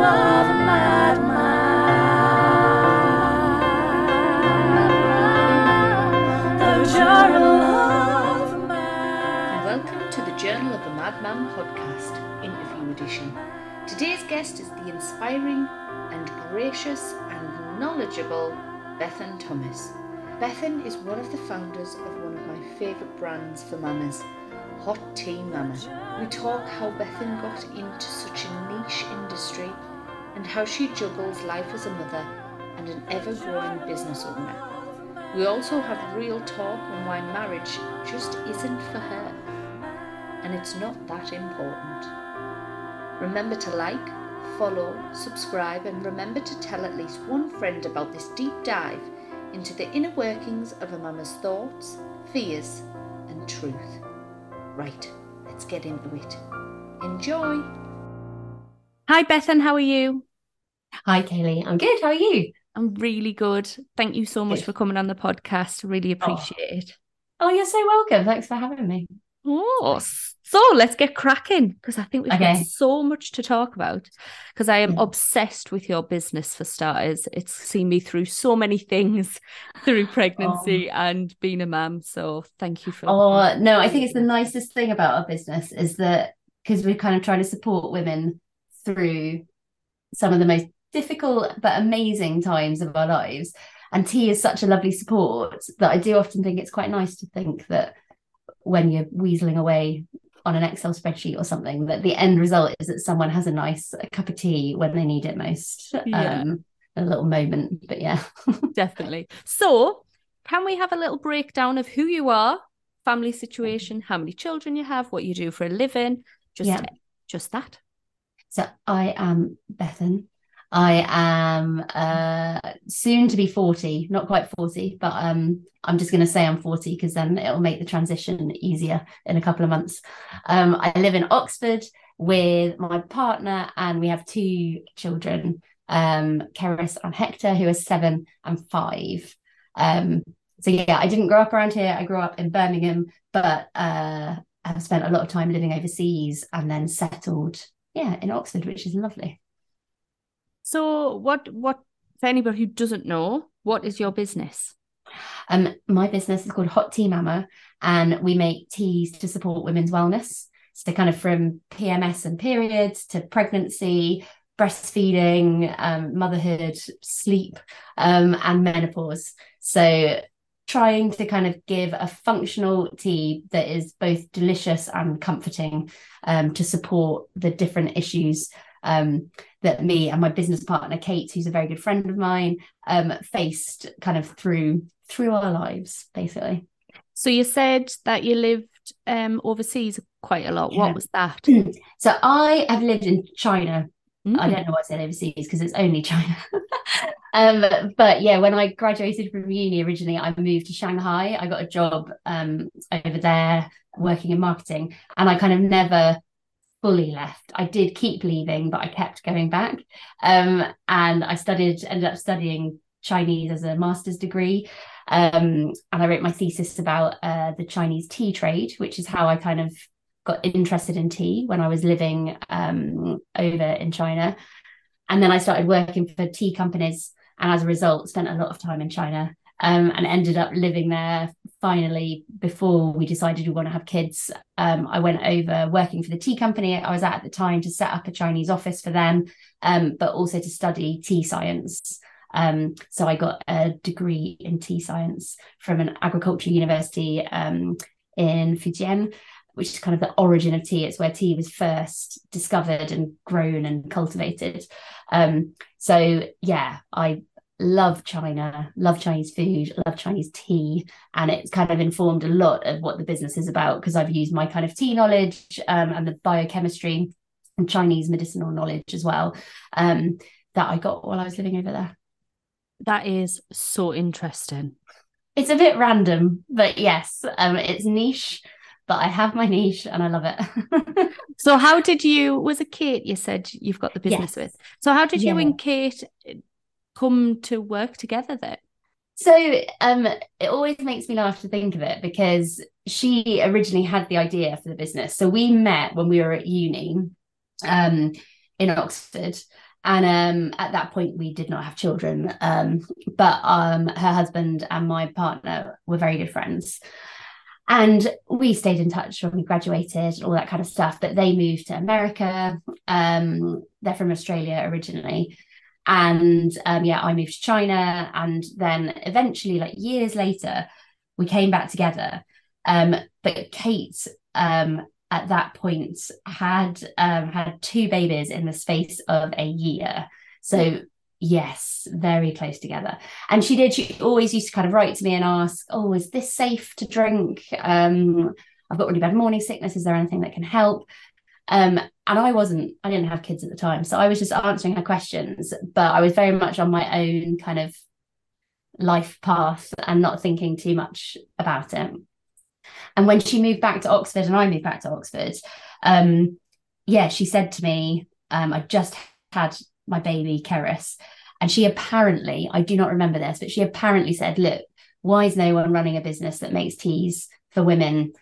Journal of the Journal of a Madman podcast, interview edition. Today's guest is the inspiring and gracious and knowledgeable Bethan Thomas. Bethan is one of the founders of one of my favourite brands for mamas, Hot Tea Mama. We talk how Bethan got into such a niche industry and how she juggles life as a mother and an ever growing business owner. We also have real talk on why marriage just isn't for her and it's not that important. Remember to like, follow, subscribe, and remember to tell at least one friend about this deep dive into the inner workings of a mama's thoughts, fears, and truth. Right, let's get into it. Enjoy! Hi, Bethan, how are you? Hi, Kaylee. I'm good. How are you? I'm really good. Thank you so much Good. for coming on the podcast. Really oh. appreciate it. Oh, you're so welcome. Thanks for having me. Oh, so let's get cracking because I think we've got so much to talk about. Because I am obsessed with your business for starters. It's seen me through so many things through pregnancy oh. and being a mum. So thank you for. Oh, no, I think it's the nicest thing about our business is that because we're kind of trying to support women through some of the most difficult but amazing times of our lives. And tea is such a lovely support that I do often think it's quite nice to think that when you're weaseling away on an Excel spreadsheet or something, that the end result is that someone has a nice cup of tea when they need it most. Yeah. Um, a little moment, but yeah. Definitely. So, can we have a little breakdown of who you are, family situation, how many children you have, what you do for a living? Just, Yeah. just that. So I am Bethan. I am uh, soon to be 40, not quite 40, but um, I'm just going to say I'm 40 because then it'll make the transition easier in a couple of months. Um, I live in Oxford with my partner, and we have two children, um, Keris and Hector, who are seven and five. Um, so yeah, I didn't grow up around here. I grew up in Birmingham, but uh, I've spent a lot of time living overseas and then settled, yeah, in Oxford, which is lovely. So, what, what, for anybody who doesn't know, what is your business? Um, my business is called Hot Tea Mama, and we make teas to support women's wellness. So, kind of from PMS and periods to pregnancy, breastfeeding, um, motherhood, sleep, um, and menopause. So, trying to kind of give a functional tea that is both delicious and comforting um, to support the different issues um, that me and my business partner Kate, who's a very good friend of mine, um, faced kind of through through our lives, basically. So, you said that you lived um, overseas quite a lot. Yeah. What was that? So I have lived in China. I Mm. don't know why I said overseas because it's only China. um, but yeah, when I graduated from uni originally, I moved to Shanghai. I got a job um, over there working in marketing, and I kind of never fully left. I did keep leaving, but I kept going back. Um, and I studied, ended up studying Chinese as a master's degree. Um, and I wrote my thesis about uh, the Chinese tea trade, which is how I kind of got interested in tea when I was living um, over in China. And then I started working for tea companies, and as a result, spent a lot of time in China um, and ended up living there. Finally, before we decided we want to have kids, um, I went over working for the tea company I was at at the time to set up a Chinese office for them, um, but also to study tea science. Um, so I got a degree in tea science from an agriculture university um, in Fujian, which is kind of the origin of tea. It's where tea was first discovered and grown and cultivated. Um, so yeah, I love China, love Chinese food, love Chinese tea, and it's kind of informed a lot of what the business is about because I've used my kind of tea knowledge um, and the biochemistry and Chinese medicinal knowledge as well um, that I got while I was living over there. That is so interesting. It's a bit random, but yes, um, it's niche. But I have my niche and I love it. So, how did you, was it Kate you said you've got the business Yes. with? So, how did you Yeah. and Kate come to work together then? So um, it always makes me laugh to think of it because she originally had the idea for the business. So we met when we were at uni um, in Oxford, And um, at that point, we did not have children. Um, but um, her husband and my partner were very good friends. And we stayed in touch when we graduated and all that kind of stuff. But they moved to America. Um, they're from Australia originally. And um, yeah, I moved to China. And then eventually, like years later, we came back together. Um, but Kate um, at that point had um, had two babies in the space of a year. So yes, very close together. And she did. She always used to kind of write to me and ask, "Oh, is this safe to drink? Um, I've got really bad morning sickness. Is there anything that can help?" Um, and I wasn't. I didn't have kids at the time, so I was just answering her questions. But I was very much on my own kind of life path and not thinking too much about it. And when she moved back to Oxford and I moved back to Oxford, um, yeah, she said to me, um, I just had my baby, Keris. And she apparently, I do not remember this, but she apparently said, Look, why is no one running a business that makes teas for women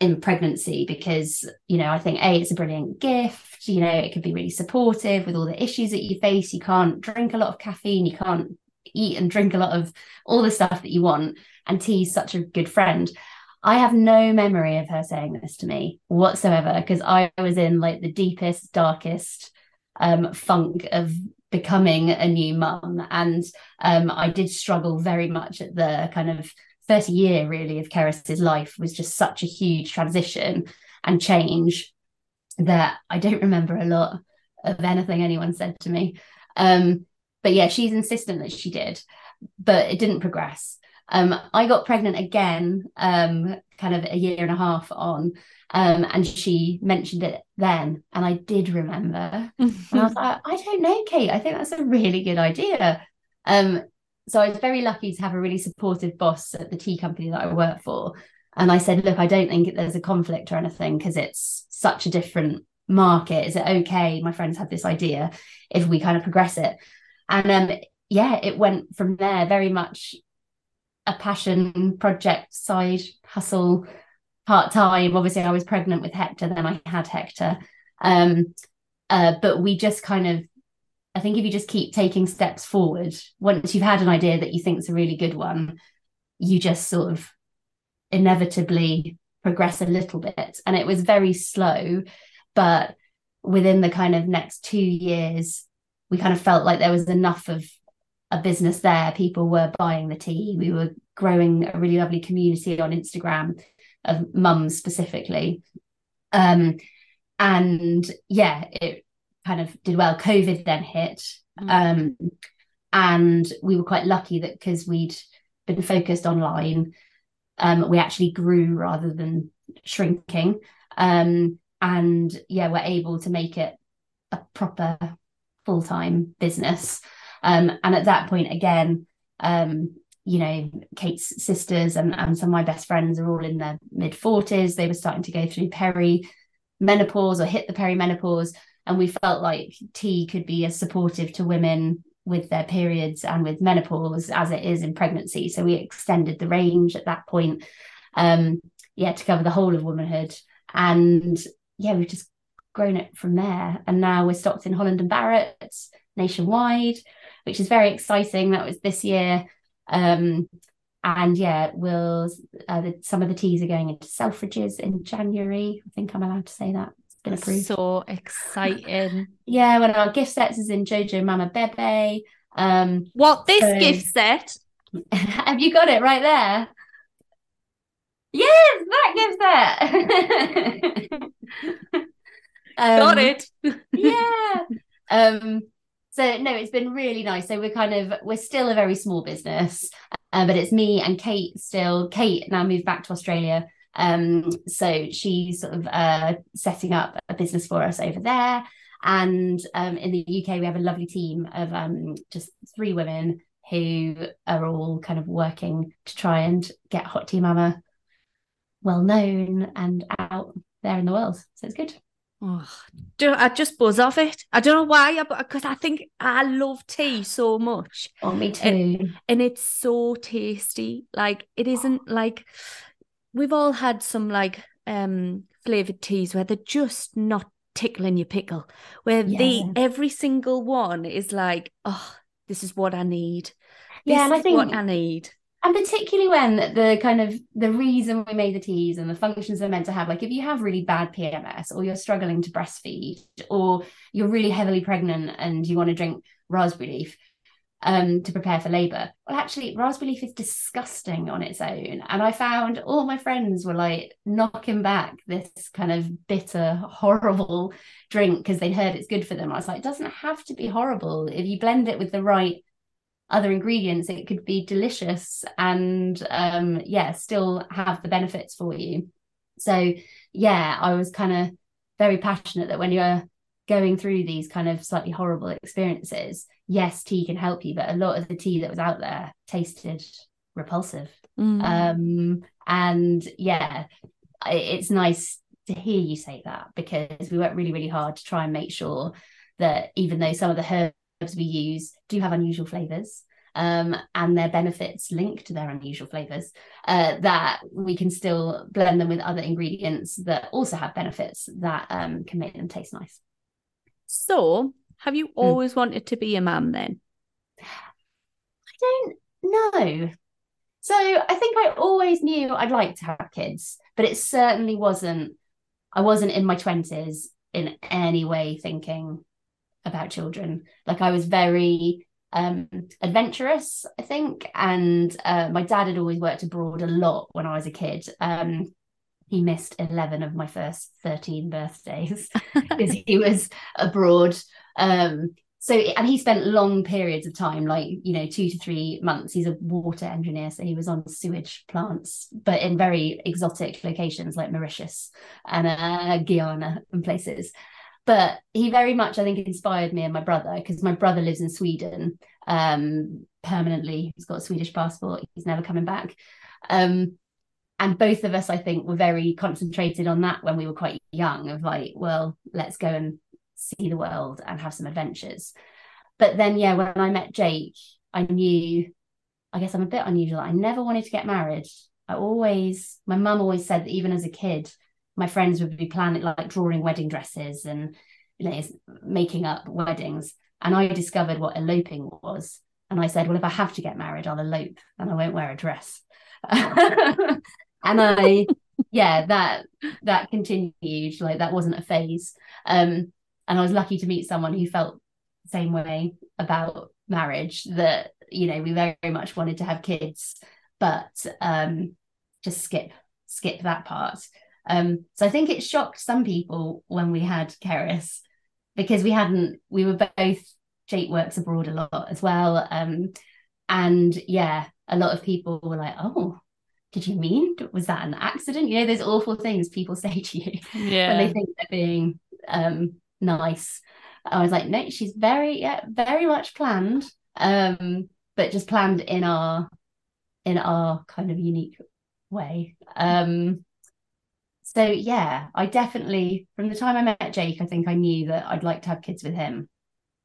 in pregnancy? Because, you know, I think A, it's a brilliant gift. You know, it could be really supportive with all the issues that you face. You can't drink a lot of caffeine, you can't eat and drink a lot of all the stuff that you want. And tea is such a good friend. I have no memory of her saying this to me whatsoever because I was in like the deepest, darkest um, funk of becoming a new mum. And um, I did struggle very much at the kind of first year, really, of Keris's life was just such a huge transition and change that I don't remember a lot of anything anyone said to me. Um, but yeah, she's insistent that she did, but it didn't progress. Um, I got pregnant again, um, kind of a year and a half on, um, and she mentioned it then, and I did remember. and I was like, I don't know, Kate. I think that's a really good idea. Um, so I was very lucky to have a really supportive boss at the tea company that I work for. And I said, look, I don't think there's a conflict or anything because it's such a different market. Is it okay? My friends had this idea if we kind of progress it. And um, yeah, it went from there very much a passion project side hustle part time. Obviously, I was pregnant with Hector, then I had Hector. Um, uh, but we just kind of, I think if you just keep taking steps forward, once you've had an idea that you think is a really good one, you just sort of inevitably progress a little bit. And it was very slow, but within the kind of next two years, we kind of felt like there was enough of a business there. People were buying the tea. We were growing a really lovely community on Instagram of mums specifically. Um, and yeah, it kind of did well. COVID then hit. Mm. Um, and we were quite lucky that because we'd been focused online, um, we actually grew rather than shrinking. Um, and yeah, we're able to make it a proper full time business. Um, and at that point, again, um, you know, Kate's sisters and, and some of my best friends are all in their mid 40s. They were starting to go through peri menopause or hit the perimenopause. And we felt like tea could be as supportive to women with their periods and with menopause as it is in pregnancy. So we extended the range at that point, um, yeah, to cover the whole of womanhood. And yeah, we've just grown it from there. And now we're stocked in Holland and Barrett nationwide, which is very exciting. That was this year. Um, and yeah, we'll uh, the, some of the teas are going into Selfridges in January. I think I'm allowed to say that. It's been approved. So exciting. yeah, one of our gift sets is in JoJo Maman Bébé. Um, what this so... gift set? have you got it right there? Yes, that gift set. um, got it. yeah. Um, so no it's been really nice. So we're kind of we're still a very small business uh, but it's me and kate still kate now moved back to australia. Um, so she's sort of uh, setting up a business for us over there. And um, in the uk we have a lovely team of um, just three women who are all kind of working to try and get hot tea mama well known and out there in the world. So it's good Oh, do, I just buzz off it. I don't know why, because I think I love tea so much. Oh, me too. And, and it's so tasty. Like it isn't like we've all had some like um flavored teas where they're just not tickling your pickle, where Yeah. the every single one is like, oh, this is what I need. This Yeah, and I think- what I need. And particularly when the kind of the reason we made the teas and the functions they're meant to have, like if you have really bad PMS or you're struggling to breastfeed or you're really heavily pregnant and you want to drink raspberry leaf um, to prepare for labour, well, actually, raspberry leaf is disgusting on its own. And I found all my friends were like knocking back this kind of bitter, horrible drink because they'd heard it's good for them. I was like, it doesn't have to be horrible if you blend it with the right other ingredients it could be delicious and um yeah still have the benefits for you so yeah i was kind of very passionate that when you're going through these kind of slightly horrible experiences yes tea can help you but a lot of the tea that was out there tasted repulsive Mm. um and yeah it's nice to hear you say that because we work really really hard to try and make sure that even though some of the herbs we use do have unusual flavors um, and their benefits linked to their unusual flavors uh, that we can still blend them with other ingredients that also have benefits that um, can make them taste nice So, have you always wanted to be a mum then? I don't know. So I think I always knew I'd like to have kids, but it certainly wasn't, I wasn't in my 20s in any way thinking about children. Like I was very um adventurous, I think. And uh, my dad had always worked abroad a lot when I was a kid. Um he missed 11 of my first 13 birthdays because he was abroad um so and he spent long periods of time like you know two to three months he's a water engineer so he was on sewage plants but in very exotic locations like mauritius and uh, guyana and places but he very much i think inspired me and my brother because my brother lives in sweden um permanently he's got a swedish passport he's never coming back um and both of us i think were very concentrated on that when we were quite young of like well let's go and see the world and have some adventures. But then, yeah, when I met Jake, I knew, I guess I'm a bit unusual. I never wanted to get married. I always, my mum always said that even as a kid, my friends would be planning, like drawing wedding dresses and, you know, making up weddings. And I discovered what eloping was. And I said, well, if I have to get married, I'll elope and I won't wear a dress. and I, yeah, that, that continued. Like that wasn't a phase. Um, and I was lucky to meet someone who felt the same way about marriage that you know we very, much wanted to have kids but um just skip skip that part um so I think it shocked some people when we had Keris because we hadn't we were both Jake works abroad a lot as well um and yeah a lot of people were like oh did you mean was that an accident you know those awful things people say to you yeah. when they think they're being um nice. I was like, no, she's very, yeah, very much planned. Um, but just planned in our in our kind of unique way. Um so yeah, I definitely from the time I met Jake, I think I knew that I'd like to have kids with him,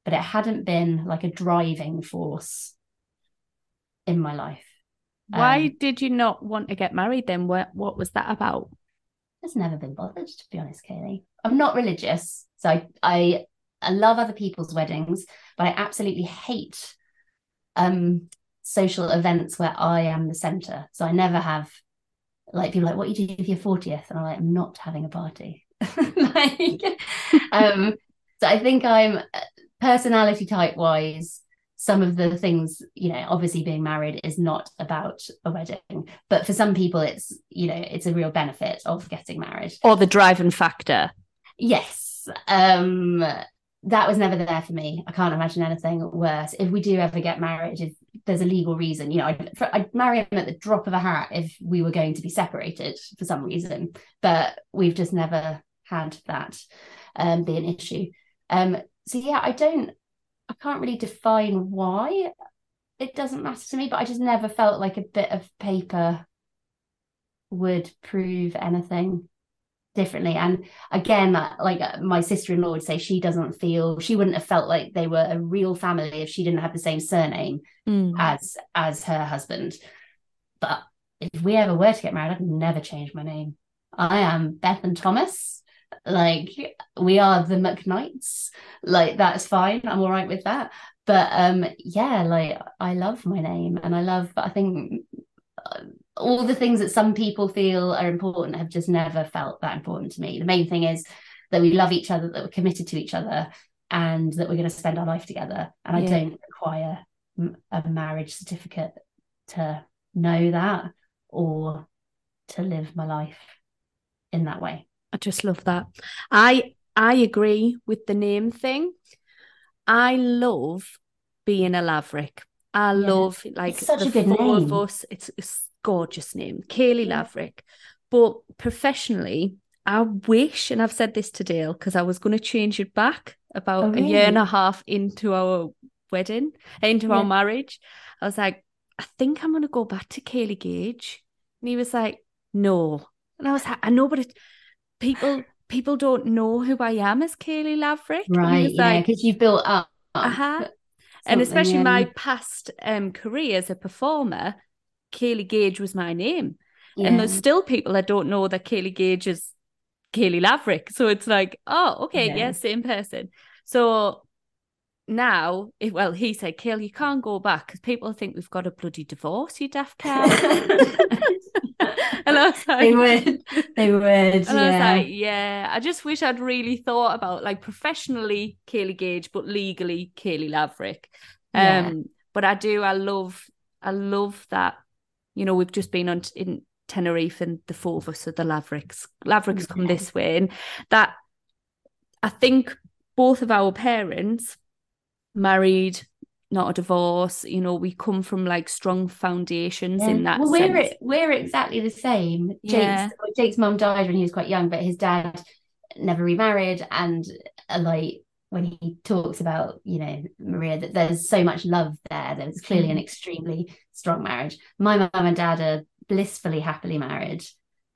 but it hadn't been like a driving force in my life. Why Um, did you not want to get married then? What what was that about? It's never been bothered, to be honest, Kaylee. I'm not religious, so I, I I love other people's weddings, but I absolutely hate um social events where I am the center. So I never have like people like what you do for your 40th, and I'm like, I'm not having a party. like um so I think I'm uh, personality type wise some of the things you know obviously being married is not about a wedding but for some people it's you know it's a real benefit of getting married Or the driving factor? yes um that was never there for me i can't imagine anything worse if we do ever get married if there's a legal reason you know I'd, for, I'd marry him at the drop of a hat if we were going to be separated for some reason but we've just never had that um be an issue. Um so yeah i don't i can't really define why it doesn't matter to me but i just never felt like a bit of paper would prove anything differently and again like uh, my sister-in-law would say she doesn't feel she wouldn't have felt like they were a real family if she didn't have the same surname Mm. as as her husband but if we ever were to get married i'd never change my name i am bethan thomas Like we are the McKnights. Like that's fine. I'm all right with that. But um, yeah, like I love my name, and I love. I think uh, all the things that some people feel are important have just never felt that important to me. The main thing is that we love each other, that we're committed to each other, and that we're going to spend our life together. And I don't require a marriage certificate to know that or to live my life in that way. I just love that. I I agree with the name thing. I love being a Laverick. I yeah. love like it's such a good four name. of us. It's a gorgeous name, Kaylee yeah. Laverick. But professionally, I wish, and I've said this to Dale because I was going to change it back about oh, really? a year and a half into our wedding, into yeah. our marriage. I was like, I think I'm going to go back to Kaylee Gage. And he was like, no. And I was like, I know, but it, people people don't know who I am as Kaylee Laverick. Right. Yeah, because like, you've built up. Uh-huh. And especially in... my past um, career as a performer, Kaylee Gage was my name. Yeah. And there's still people that don't know that Kaylee Gage is Kaylee Laverick. So it's like, oh, okay, yeah, yeah same person. So now, if, well, he said, Kaylee, you can't go back because people think we've got a bloody divorce, you daft cat. and I was like, they would, they would. And yeah. I was like, yeah, I just wish I'd really thought about like professionally Kaylee Gage, but legally Kaylee Laverick. Um, yeah. but I do, I love, I love that. You know, we've just been on in Tenerife and the four of us are the Lavericks. Lavericks come this way, and that I think both of our parents married not a divorce you know we come from like strong foundations yeah. in that well we're sense. we're exactly the same jake's yeah. jake's mum died when he was quite young but his dad never remarried and uh, like when he talks about you know maria that there's so much love there there's clearly mm. an extremely strong marriage my mum and dad are blissfully happily married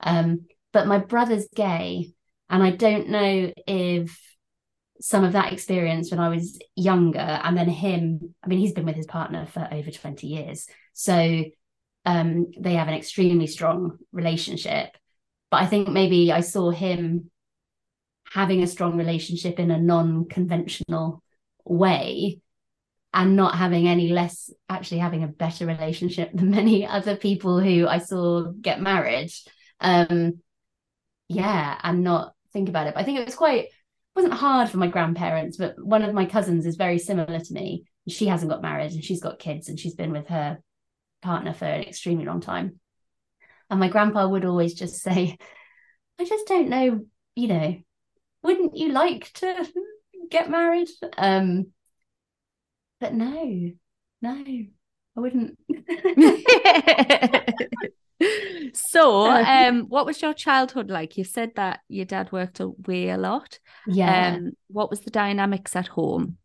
um but my brother's gay and i don't know if some of that experience when I was younger, and then him. I mean, he's been with his partner for over 20 years. So um, they have an extremely strong relationship. But I think maybe I saw him having a strong relationship in a non conventional way and not having any less, actually having a better relationship than many other people who I saw get married. Um, yeah, and not think about it. But I think it was quite wasn't hard for my grandparents, but one of my cousins is very similar to me. She hasn't got married and she's got kids and she's been with her partner for an extremely long time. And my grandpa would always just say, I just don't know, you know, wouldn't you like to get married? Um, but no, no, I wouldn't. so um what was your childhood like? You said that your dad worked away a lot. Yeah. Um what was the dynamics at home?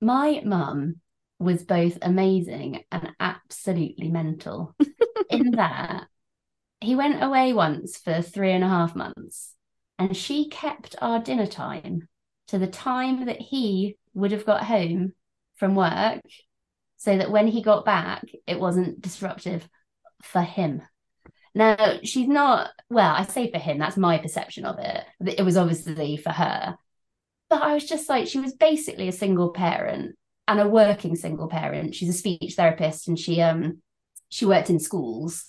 My mum was both amazing and absolutely mental. In that he went away once for three and a half months and she kept our dinner time to the time that he would have got home from work so that when he got back it wasn't disruptive for him now, she's not, well, I say for him, that's my perception of it. It was obviously for her. But I was just like, she was basically a single parent and a working single parent. She's a speech therapist and she um she worked in schools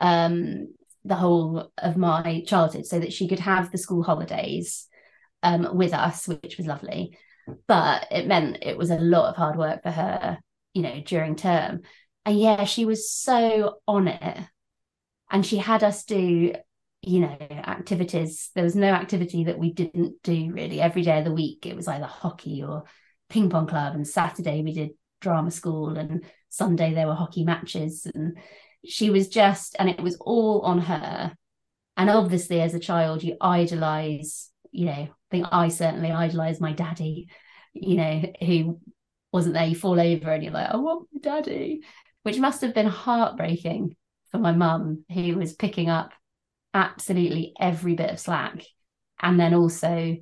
um the whole of my childhood so that she could have the school holidays um with us, which was lovely. But it meant it was a lot of hard work for her, you know, during term. And yeah, she was so on it. And she had us do you know activities. There was no activity that we didn't do really. Every day of the week it was either hockey or ping pong club. And saturday we did drama school. And sunday there were hockey matches. And she was just and it was all on her. And obviously as a child you idolize you know i think i certainly idolize my daddy you know who wasn't there you fall over and you're like i want my daddy which must have been heartbreaking for my mum who was picking up absolutely every bit of slack and then also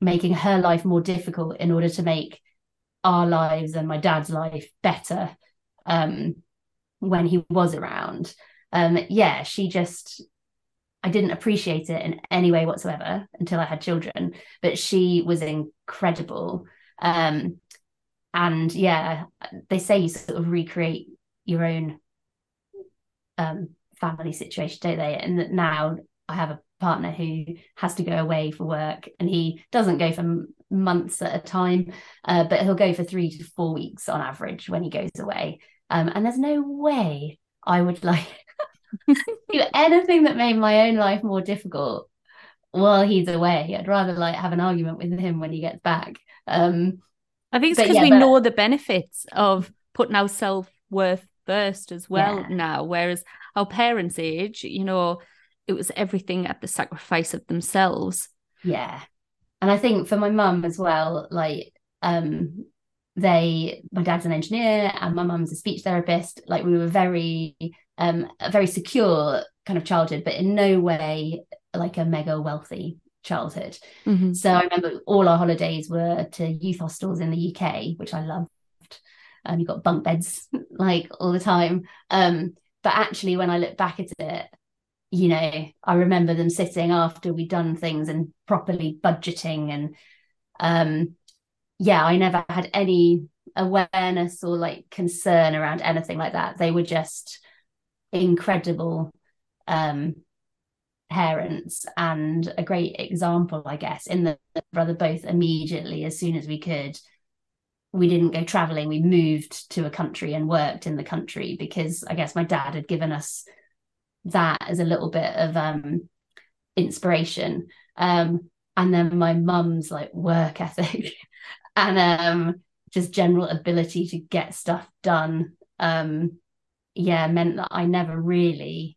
making her life more difficult in order to make our lives and my dad's life better. Um, when he was around um, yeah she just I didn't appreciate it in any way whatsoever until I had children. But she was incredible. Um, and yeah, they say you sort of recreate your own um, family situation, don't they? And now I have a partner who has to go away for work and he doesn't go for months at a time, uh, but he'll go for three to four weeks on average when he goes away. Um, and there's no way I would like do anything that made my own life more difficult while he's away. I'd rather like have an argument with him when he gets back. Um, I think it's because yeah, we but... know the benefits of putting our self worth first as well yeah. now. Whereas our parents' age, you know, it was everything at the sacrifice of themselves. Yeah. And I think for my mum as well, like um they my dad's an engineer and my mum's a speech therapist. Like we were very um a very secure kind of childhood, but in no way like a mega wealthy childhood. Mm-hmm. So I remember all our holidays were to youth hostels in the UK, which I loved. Um, you got bunk beds like all the time. Um, but actually, when I look back at it, you know, I remember them sitting after we'd done things and properly budgeting and um yeah, I never had any awareness or like concern around anything like that. They were just incredible um parents and a great example, I guess, in the brother both immediately as soon as we could. We didn't go traveling, we moved to a country and worked in the country because I guess my dad had given us that as a little bit of um inspiration. Um and then my mum's like work ethic and um just general ability to get stuff done um yeah meant that I never really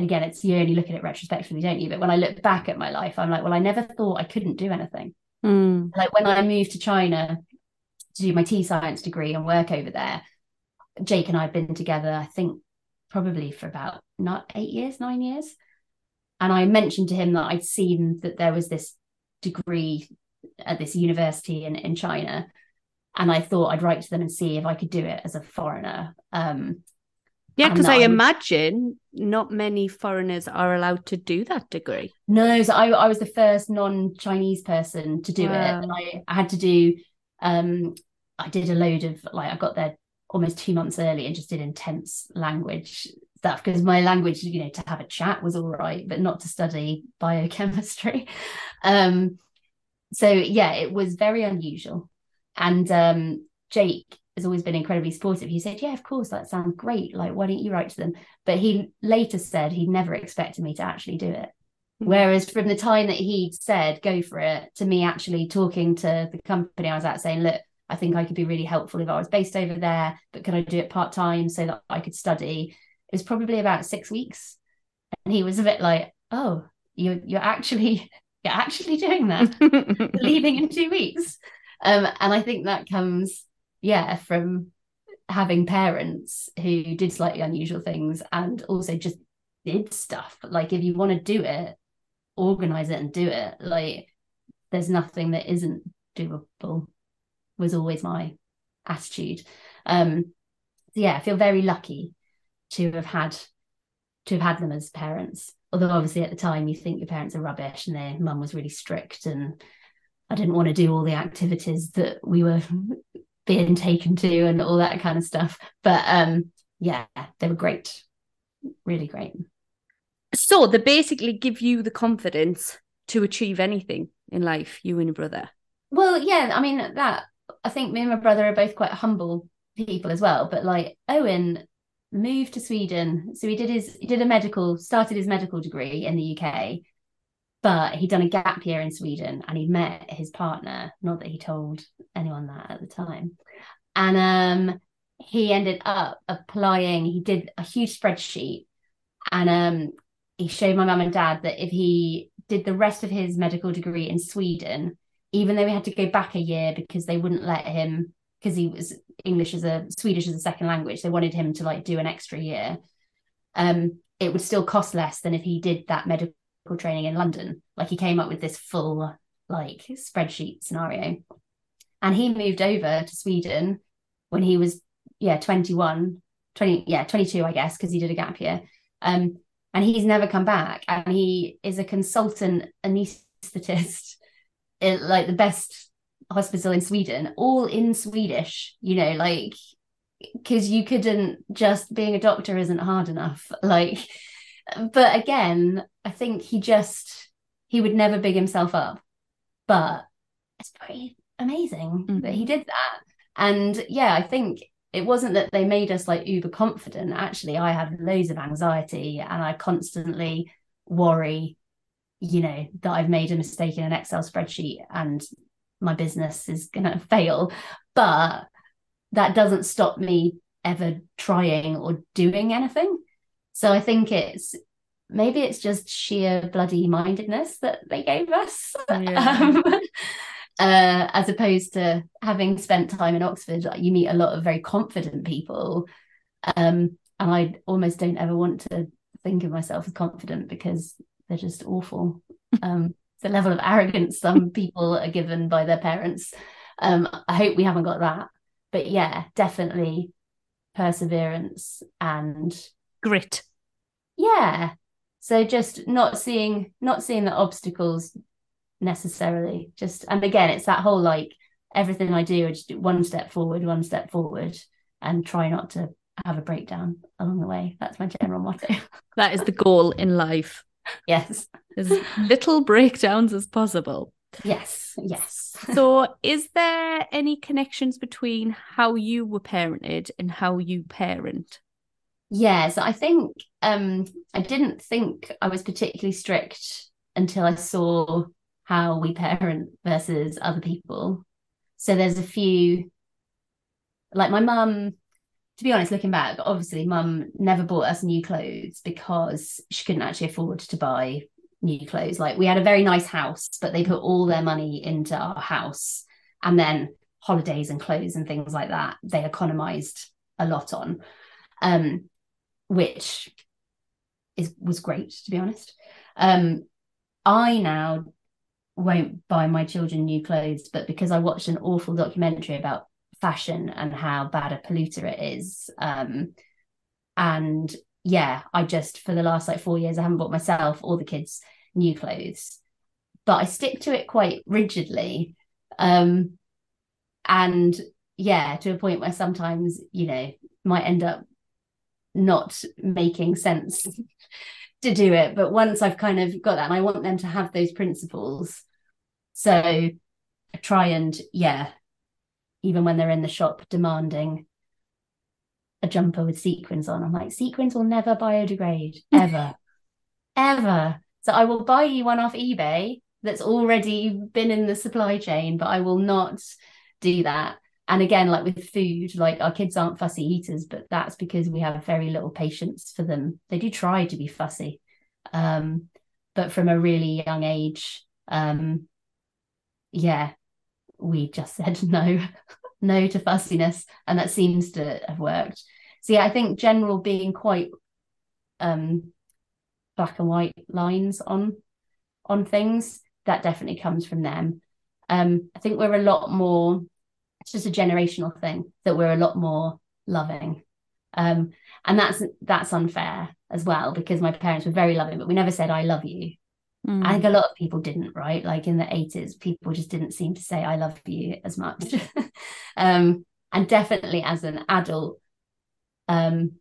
and again, it's you only look at it retrospectively, don't you? But when I look back at my life, I'm like, well, I never thought I couldn't do anything. Mm. Like when I moved to China to do my tea science degree and work over there, Jake and I had been together, I think probably for about not eight years, nine years. And I mentioned to him that I'd seen that there was this degree at this university in, in China. And I thought I'd write to them and see if I could do it as a foreigner. Um, yeah, because I imagine not many foreigners are allowed to do that degree. No, so I, I was the first non-Chinese person to do wow. it. And I, I had to do um I did a load of like I got there almost two months early and just did intense language stuff because my language, you know, to have a chat was all right, but not to study biochemistry. um so yeah, it was very unusual. And um Jake has always been incredibly supportive. He said, Yeah, of course, that sounds great. Like, why don't you write to them? But he later said he never expected me to actually do it. Mm-hmm. Whereas from the time that he said, go for it, to me actually talking to the company I was at saying, Look, I think I could be really helpful if I was based over there, but could I do it part time so that I could study? It was probably about six weeks. And he was a bit like, Oh, you you're actually you're actually doing that, leaving in two weeks. Um, and I think that comes yeah, from having parents who did slightly unusual things and also just did stuff. Like if you want to do it, organize it and do it. Like there's nothing that isn't doable was always my attitude. Um yeah, I feel very lucky to have had to have had them as parents. Although obviously at the time you think your parents are rubbish and their mum was really strict and I didn't want to do all the activities that we were being taken to and all that kind of stuff. But um, yeah, they were great, really great. So they basically give you the confidence to achieve anything in life, you and your brother. Well, yeah, I mean that. I think me and my brother are both quite humble people as well. But like Owen moved to Sweden, so he did his he did a medical started his medical degree in the UK, but he'd done a gap year in Sweden and he'd met his partner. Not that he told anyone that at the time. And um, he ended up applying, he did a huge spreadsheet and um, he showed my mum and dad that if he did the rest of his medical degree in Sweden, even though he had to go back a year because they wouldn't let him, because he was English as a Swedish as a second language, they wanted him to like do an extra year. Um, it would still cost less than if he did that medical training in London. Like he came up with this full like spreadsheet scenario. And he moved over to Sweden when he was yeah 21 20 yeah 22 I guess because he did a gap year. Um and he's never come back. And he is a consultant anaesthetist like the best hospital in Sweden, all in Swedish, you know, like because you couldn't just being a doctor isn't hard enough. Like, but again, I think he just he would never big himself up. But it's pretty amazing mm-hmm. that he did that. And yeah, I think it wasn't that they made us like uber confident. Actually, I had loads of anxiety and I constantly worry, you know, that I've made a mistake in an Excel spreadsheet and my business is going to fail. But that doesn't stop me ever trying or doing anything. So I think it's maybe it's just sheer bloody mindedness that they gave us. Yeah. Um, uh, as opposed to having spent time in Oxford, like, you meet a lot of very confident people. Um, and I almost don't ever want to think of myself as confident because they're just awful. Um, the level of arrogance some people are given by their parents. Um, I hope we haven't got that. But yeah, definitely perseverance and grit. Yeah. So just not seeing not seeing the obstacles necessarily. Just and again, it's that whole like everything I do, I just do one step forward, one step forward, and try not to have a breakdown along the way. That's my general motto. That is the goal in life. Yes. As little breakdowns as possible. Yes, yes. so, is there any connections between how you were parented and how you parent? Yes, I think um, I didn't think I was particularly strict until I saw how we parent versus other people. So there's a few, like my mum, to be honest, looking back, obviously, mum never bought us new clothes because she couldn't actually afford to buy new clothes. Like we had a very nice house, but they put all their money into our house. And then holidays and clothes and things like that, they economized a lot on, um, which is was great, to be honest. Um, I now won't buy my children new clothes, but because I watched an awful documentary about fashion and how bad a polluter it is. Um, and yeah, I just for the last like four years, I haven't bought myself or the kids new clothes, but I stick to it quite rigidly. Um, and yeah, to a point where sometimes, you know, might end up not making sense to do it. But once I've kind of got that, and I want them to have those principles, so I try and, yeah, even when they're in the shop demanding a jumper with sequins on, I'm like, sequins will never biodegrade, ever, ever. So I will buy you one off eBay that's already been in the supply chain, but I will not do that. And again, like with food, like our kids aren't fussy eaters, but that's because we have very little patience for them. They do try to be fussy. Um, but from a really young age, um, yeah, we just said no, no to fussiness, and that seems to have worked. So yeah, I think general being quite um black and white lines on on things that definitely comes from them. Um, I think we're a lot more. It's just a generational thing that we're a lot more loving, um, and that's that's unfair as well because my parents were very loving, but we never said "I love you." Mm. I think a lot of people didn't, right? Like in the 80s, people just didn't seem to say, I love you as much. um, and definitely as an adult, um,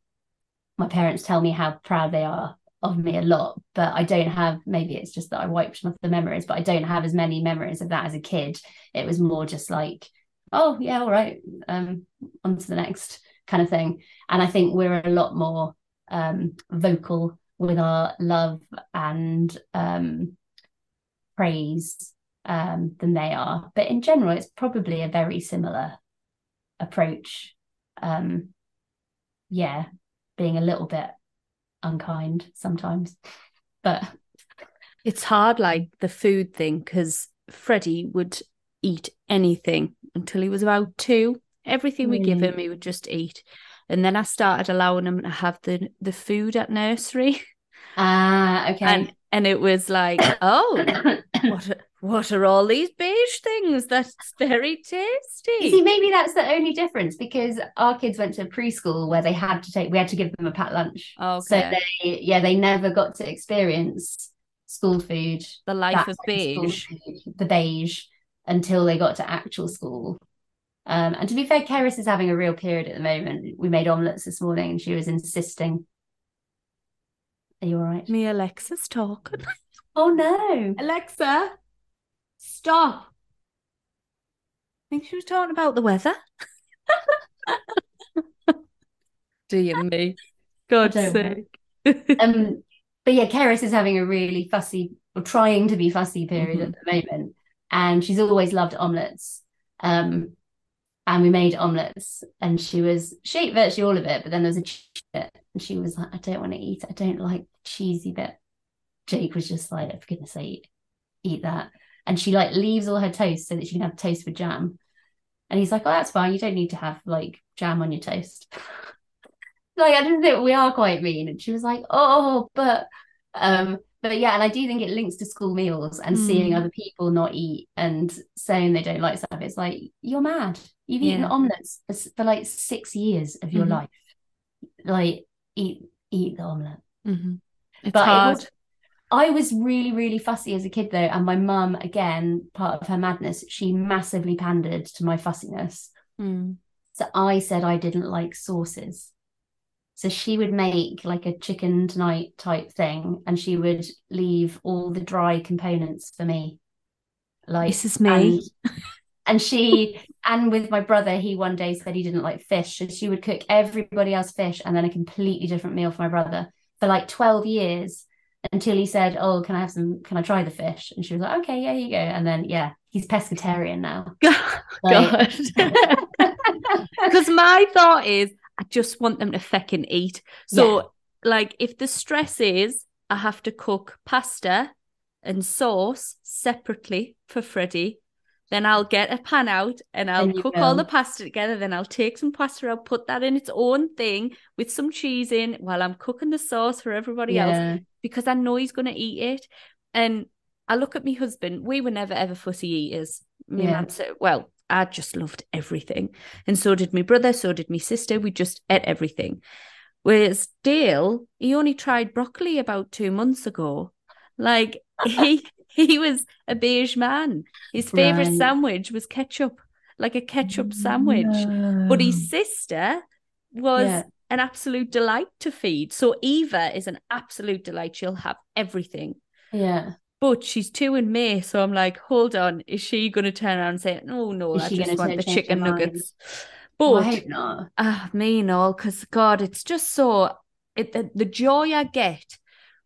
my parents tell me how proud they are of me a lot, but I don't have, maybe it's just that I wiped off the memories, but I don't have as many memories of that as a kid. It was more just like, oh, yeah, all right, um, on to the next kind of thing. And I think we're a lot more um, vocal with our love and um, praise um, than they are. But in general, it's probably a very similar approach. Um, yeah, being a little bit unkind sometimes, but it's hard, like the food thing, because Freddie would eat anything until he was about two. Everything really? we give him, he would just eat. And then I started allowing them to have the the food at nursery. Ah, okay. And and it was like, oh, what what are all these beige things? That's very tasty. You see, maybe that's the only difference because our kids went to preschool where they had to take, we had to give them a packed lunch. Okay. So they, yeah, they never got to experience school food, the life of beige. food, the beige, until they got to actual school. Um, and to be fair, Keris is having a real period at the moment. We made omelets this morning and she was insisting. Are you all right? Me Alexa's talking. Oh no. Alexa, stop. I think she was talking about the weather. Dear me. God's don't sake. um, but yeah, Keris is having a really fussy or trying to be fussy period Mm-hmm. at the moment, and she's always loved omelets. Um, and we made omelets, and she was she ate virtually all of it, but then there was a cheese bit, and she was like, "I don't want to eat it. I don't like cheesy bit." Jake was just like, "For goodness sake, eat that!" And she like leaves all her toast so that she can have toast with jam. And he's like, "Oh, that's fine. You don't need to have like jam on your toast." like I didn't think we are quite mean. And she was like, oh, but um, but yeah, and I do think it links to school meals and seeing Mm. other people not eat and saying they don't like stuff. It's like you're mad. You've eaten omelets for, for like six years of your Mhm. life. Like eat eat the omelet. Mhm. It's But it hard. was- I was really, really fussy as a kid though, and my mum, again, part of her madness, she massively pandered to my fussiness. Mm. So I said I didn't like sauces. So she would make like a chicken tonight type thing, and she would leave all the dry components for me. Like This is me. And, and she and with my brother, he one day said he didn't like fish. So she would cook everybody else fish and then a completely different meal for my brother for like 12 years until he said, Oh, can I have some can I try the fish? And she was like, Okay, yeah, you go. And then yeah, he's pescatarian now. Like- God. Because my thought is, I just want them to feckin' eat. So, like, if the stress is I have to cook pasta and sauce separately for Freddie, then I'll get a pan out and I'll cook all the pasta together. Then I'll take some pasta out, put that in its own thing with some cheese in while I'm cooking the sauce for everybody else because I know he's going to eat it. And I look at my husband, we were never ever fussy eaters. Me Yeah. well, I just loved everything. And so did my brother, so did my sister. We just ate everything. Whereas Dale, he only tried broccoli about two months ago. Like he he was a beige man. His favorite Right. sandwich was ketchup, like a ketchup sandwich. But his mm. sister was Yeah. an absolute delight to feed. So Eva is an absolute delight. She'll have everything. Yeah. But she's two in May, so I'm like, hold on, is she going to turn around and say, "No, no, Is I just want the chicken nuggets"? But I not. ah, me and all, because God, it's just so it the, the joy I get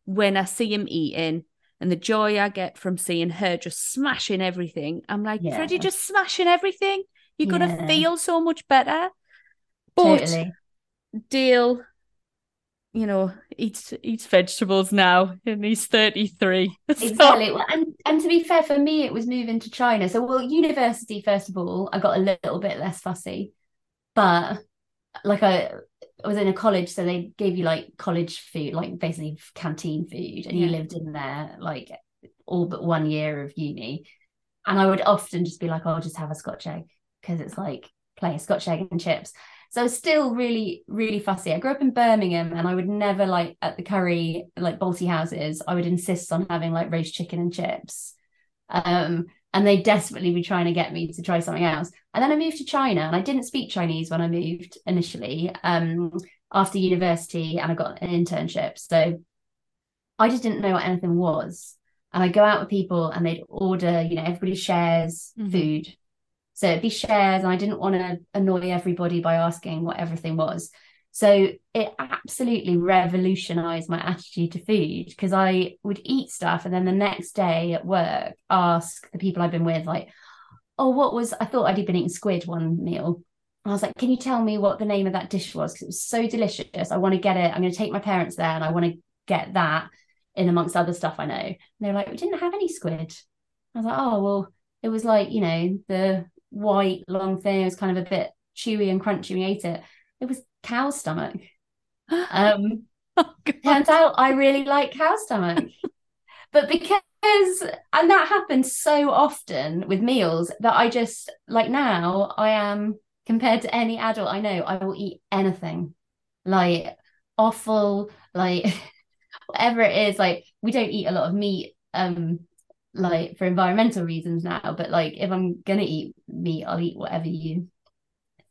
when I see him eating, and the joy I get from seeing her just smashing everything. I'm like, Yeah. Freddie, just smashing everything. You're gonna feel so much better. But Totally. Dale, you know, eats eats vegetables now, and he's 33. So- Exactly. Well, and and to be fair, for me, it was moving to China. So, well, university first of all, I got a little bit less fussy, but like I, I was in a college, so they gave you like college food, like basically canteen food, and you lived in there like all but one year of uni. And I would often just be like, oh, I'll just have a Scotch egg because it's like plain Scotch egg and chips. So I was still really, really fussy. I grew up in Birmingham and I would never like at the curry, like Balti houses, I would insist on having like roast chicken and chips. Um, and they desperately be trying to get me to try something else. And then I moved to China and I didn't speak Chinese when I moved initially, um, after university and I got an internship. So I just didn't know what anything was. And I go out with people and they'd order, you know, everybody shares Mhm. food. So it'd be shares, and I didn't want to annoy everybody by asking what everything was. So it absolutely revolutionized my attitude to food because I would eat stuff and then the next day at work ask the people I've been with, like, oh, what was I thought I'd been eating squid one meal. I was like, can you tell me what the name of that dish was? Because it was so delicious. I want to get it. I'm going to take my parents there and I want to get that in amongst other stuff I know. And they're like, we didn't have any squid. I was like, oh, well, it was like, you know, the white long thing. It was kind of a bit chewy and crunchy. We ate it. It was cow stomach. Um, Oh, turns out I really like cow stomach. but because and that happens so often with meals that I just like now I am compared to any adult I know, I will eat anything. Like offal, like whatever it is, like we don't eat a lot of meat um like for environmental reasons now, but like if I'm gonna eat meat, I'll eat whatever you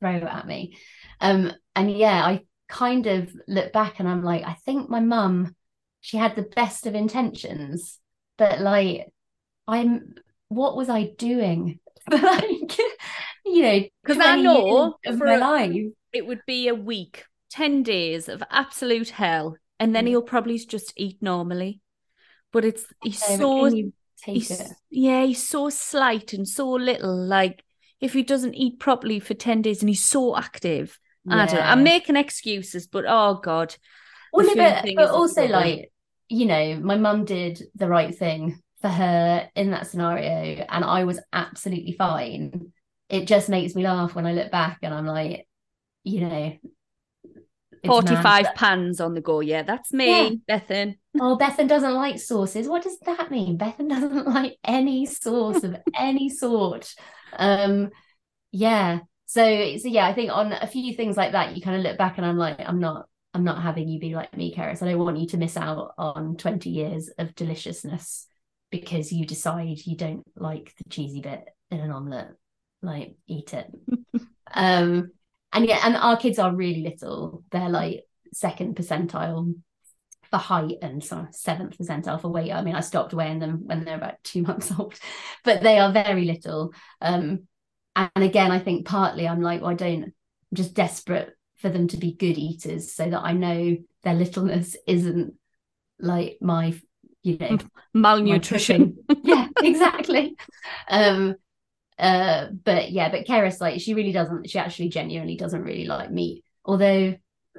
throw at me. Um and yeah, I kind of look back and I'm like, I think my mum, she had the best of intentions, but like I'm what was I doing? like you know, because I know of my life. It would be a week, 10 days of absolute hell. And then mm. he'll probably just eat normally. But it's he's so he's, yeah, he's so slight and so little. Like if he doesn't eat properly for 10 days and he's so active, yeah. I don't know. I'm making excuses, but oh God. Well, no, but, but also like, you know, my mum did the right thing for her in that scenario, and I was absolutely fine. It just makes me laugh when I look back and I'm like, you know, 45 pans on the go. Yeah, that's me, yeah. Bethan. Oh, Bethan doesn't like sauces. What does that mean? Bethan doesn't like any sauce of any sort. Um, yeah. So, so yeah, I think on a few things like that, you kind of look back and I'm like, I'm not, I'm not having you be like me, Keris. I don't want you to miss out on 20 years of deliciousness because you decide you don't like the cheesy bit in an omelette. Like, eat it. um, and yeah, and our kids are really little. They're like second percentile for height and so seventh percentile for weight. I mean, I stopped weighing them when they're about two months old, but they are very little. Um, and again, I think partly I'm like, well, I don't, I'm just desperate for them to be good eaters so that I know their littleness isn't like my, you know, malnutrition. yeah, exactly. Um, uh, but yeah, but Keris, like, she really doesn't, she actually genuinely doesn't really like meat. Although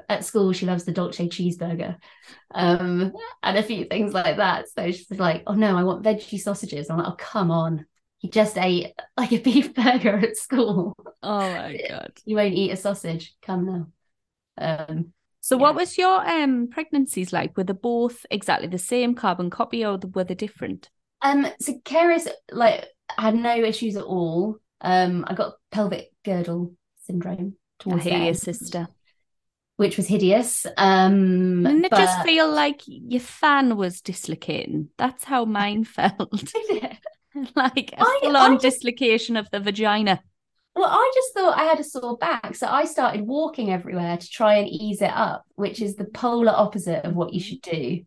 at school she loves the Dolce cheeseburger um, and a few things like that. So she's like, oh no, I want veggie sausages. I'm like, oh, come on. You just ate like a beef burger at school. Oh my God. you won't eat a sausage. Come now. Um, so, yeah. what was your um pregnancies like? Were they both exactly the same carbon copy, or were they different? Um, so Keris, like I had no issues at all. Um, I got pelvic girdle syndrome towards I hear your sister. Which was hideous. Um it but... just feel like your fan was dislocating? That's how mine felt. like a full on dislocation of the vagina. Well, I just thought I had a sore back. So I started walking everywhere to try and ease it up, which is the polar opposite of what you should do.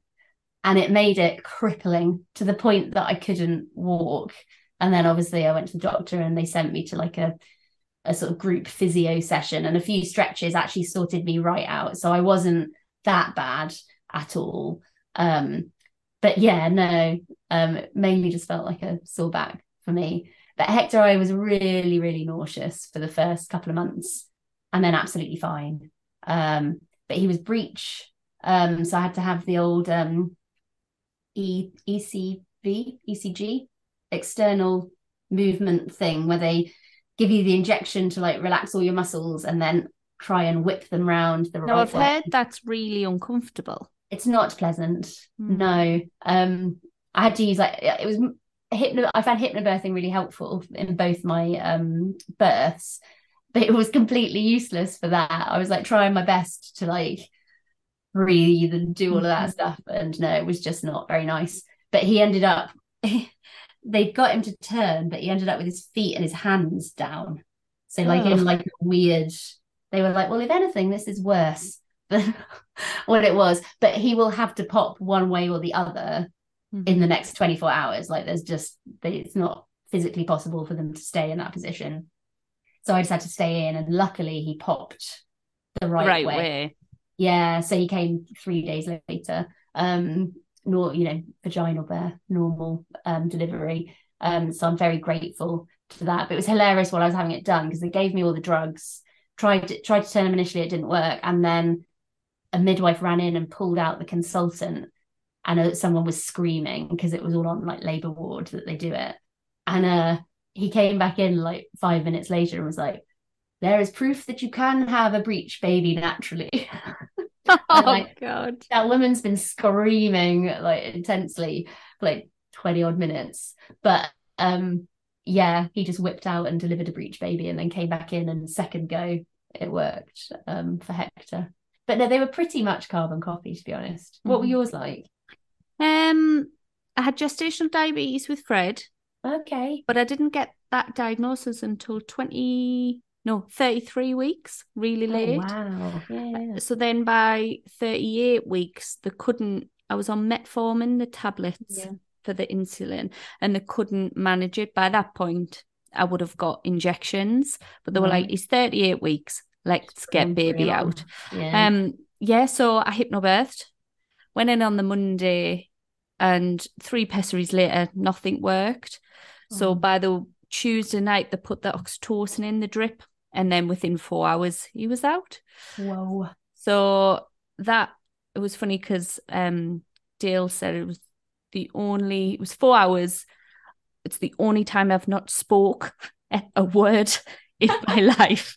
And it made it crippling to the point that I couldn't walk. And then obviously I went to the doctor and they sent me to like a a sort of group physio session and a few stretches actually sorted me right out. So I wasn't that bad at all. Um, but yeah, no, um, mainly just felt like a sore back for me. But Hector, I was really, really nauseous for the first couple of months and then absolutely fine. Um, but he was breech. Um, so I had to have the old um, e- ECV, ECG, external movement thing where they give you the injection to like relax all your muscles and then try and whip them round the no, right I've way. heard that's really uncomfortable. It's not pleasant. Mm. No. Um I had to use like it was hypno I found hypnobirthing really helpful in both my um births, but it was completely useless for that. I was like trying my best to like breathe and do all of that mm-hmm. stuff and no, it was just not very nice. But he ended up they got him to turn, but he ended up with his feet and his hands down. So like oh. in like a weird, they were like, well, if anything, this is worse than what it was. But he will have to pop one way or the other mm-hmm. in the next 24 hours. Like there's just it's not physically possible for them to stay in that position. So I just had to stay in, and luckily he popped the right, right way. way. Yeah, so he came three days later. Um, nor you know vaginal birth normal um, delivery. Um, so i'm very grateful to that. But it was hilarious while i was having it done because they gave me all the drugs tried to, tried to turn them initially it didn't work and then a midwife ran in and pulled out the consultant and uh, someone was screaming because it was all on like labor ward that they do it. And uh he came back in like five minutes later and was like there is proof that you can have a breech baby naturally Oh like, God. that woman's been screaming like intensely for like 20 odd minutes. But um yeah, he just whipped out and delivered a breech baby and then came back in and second go it worked um for Hector. But no, they were pretty much carbon copy to be honest. What were Mhm. yours like? Um, I had gestational diabetes with Fred, Okay. but I didn't get that diagnosis until 20, no, 33 weeks, really Oh, late. wow. Yeah. So then by 38 weeks, they couldn't, I was on metformin, the tablets Yeah. for the insulin, and they couldn't manage it. By that point, I would have got injections, but they were like, Right. it's 38 weeks, let's get baby out. Yeah. Um, yeah, so I hypnobirthed, went in on the Monday, and three pessaries later, nothing worked. So Oh. by the Tuesday night, they put the oxytocin in the drip, and then within four hours, he was out. Whoa. So that it was funny because um, Dale said it was the only it was four hours. It's the only time I've not spoke a word in my life.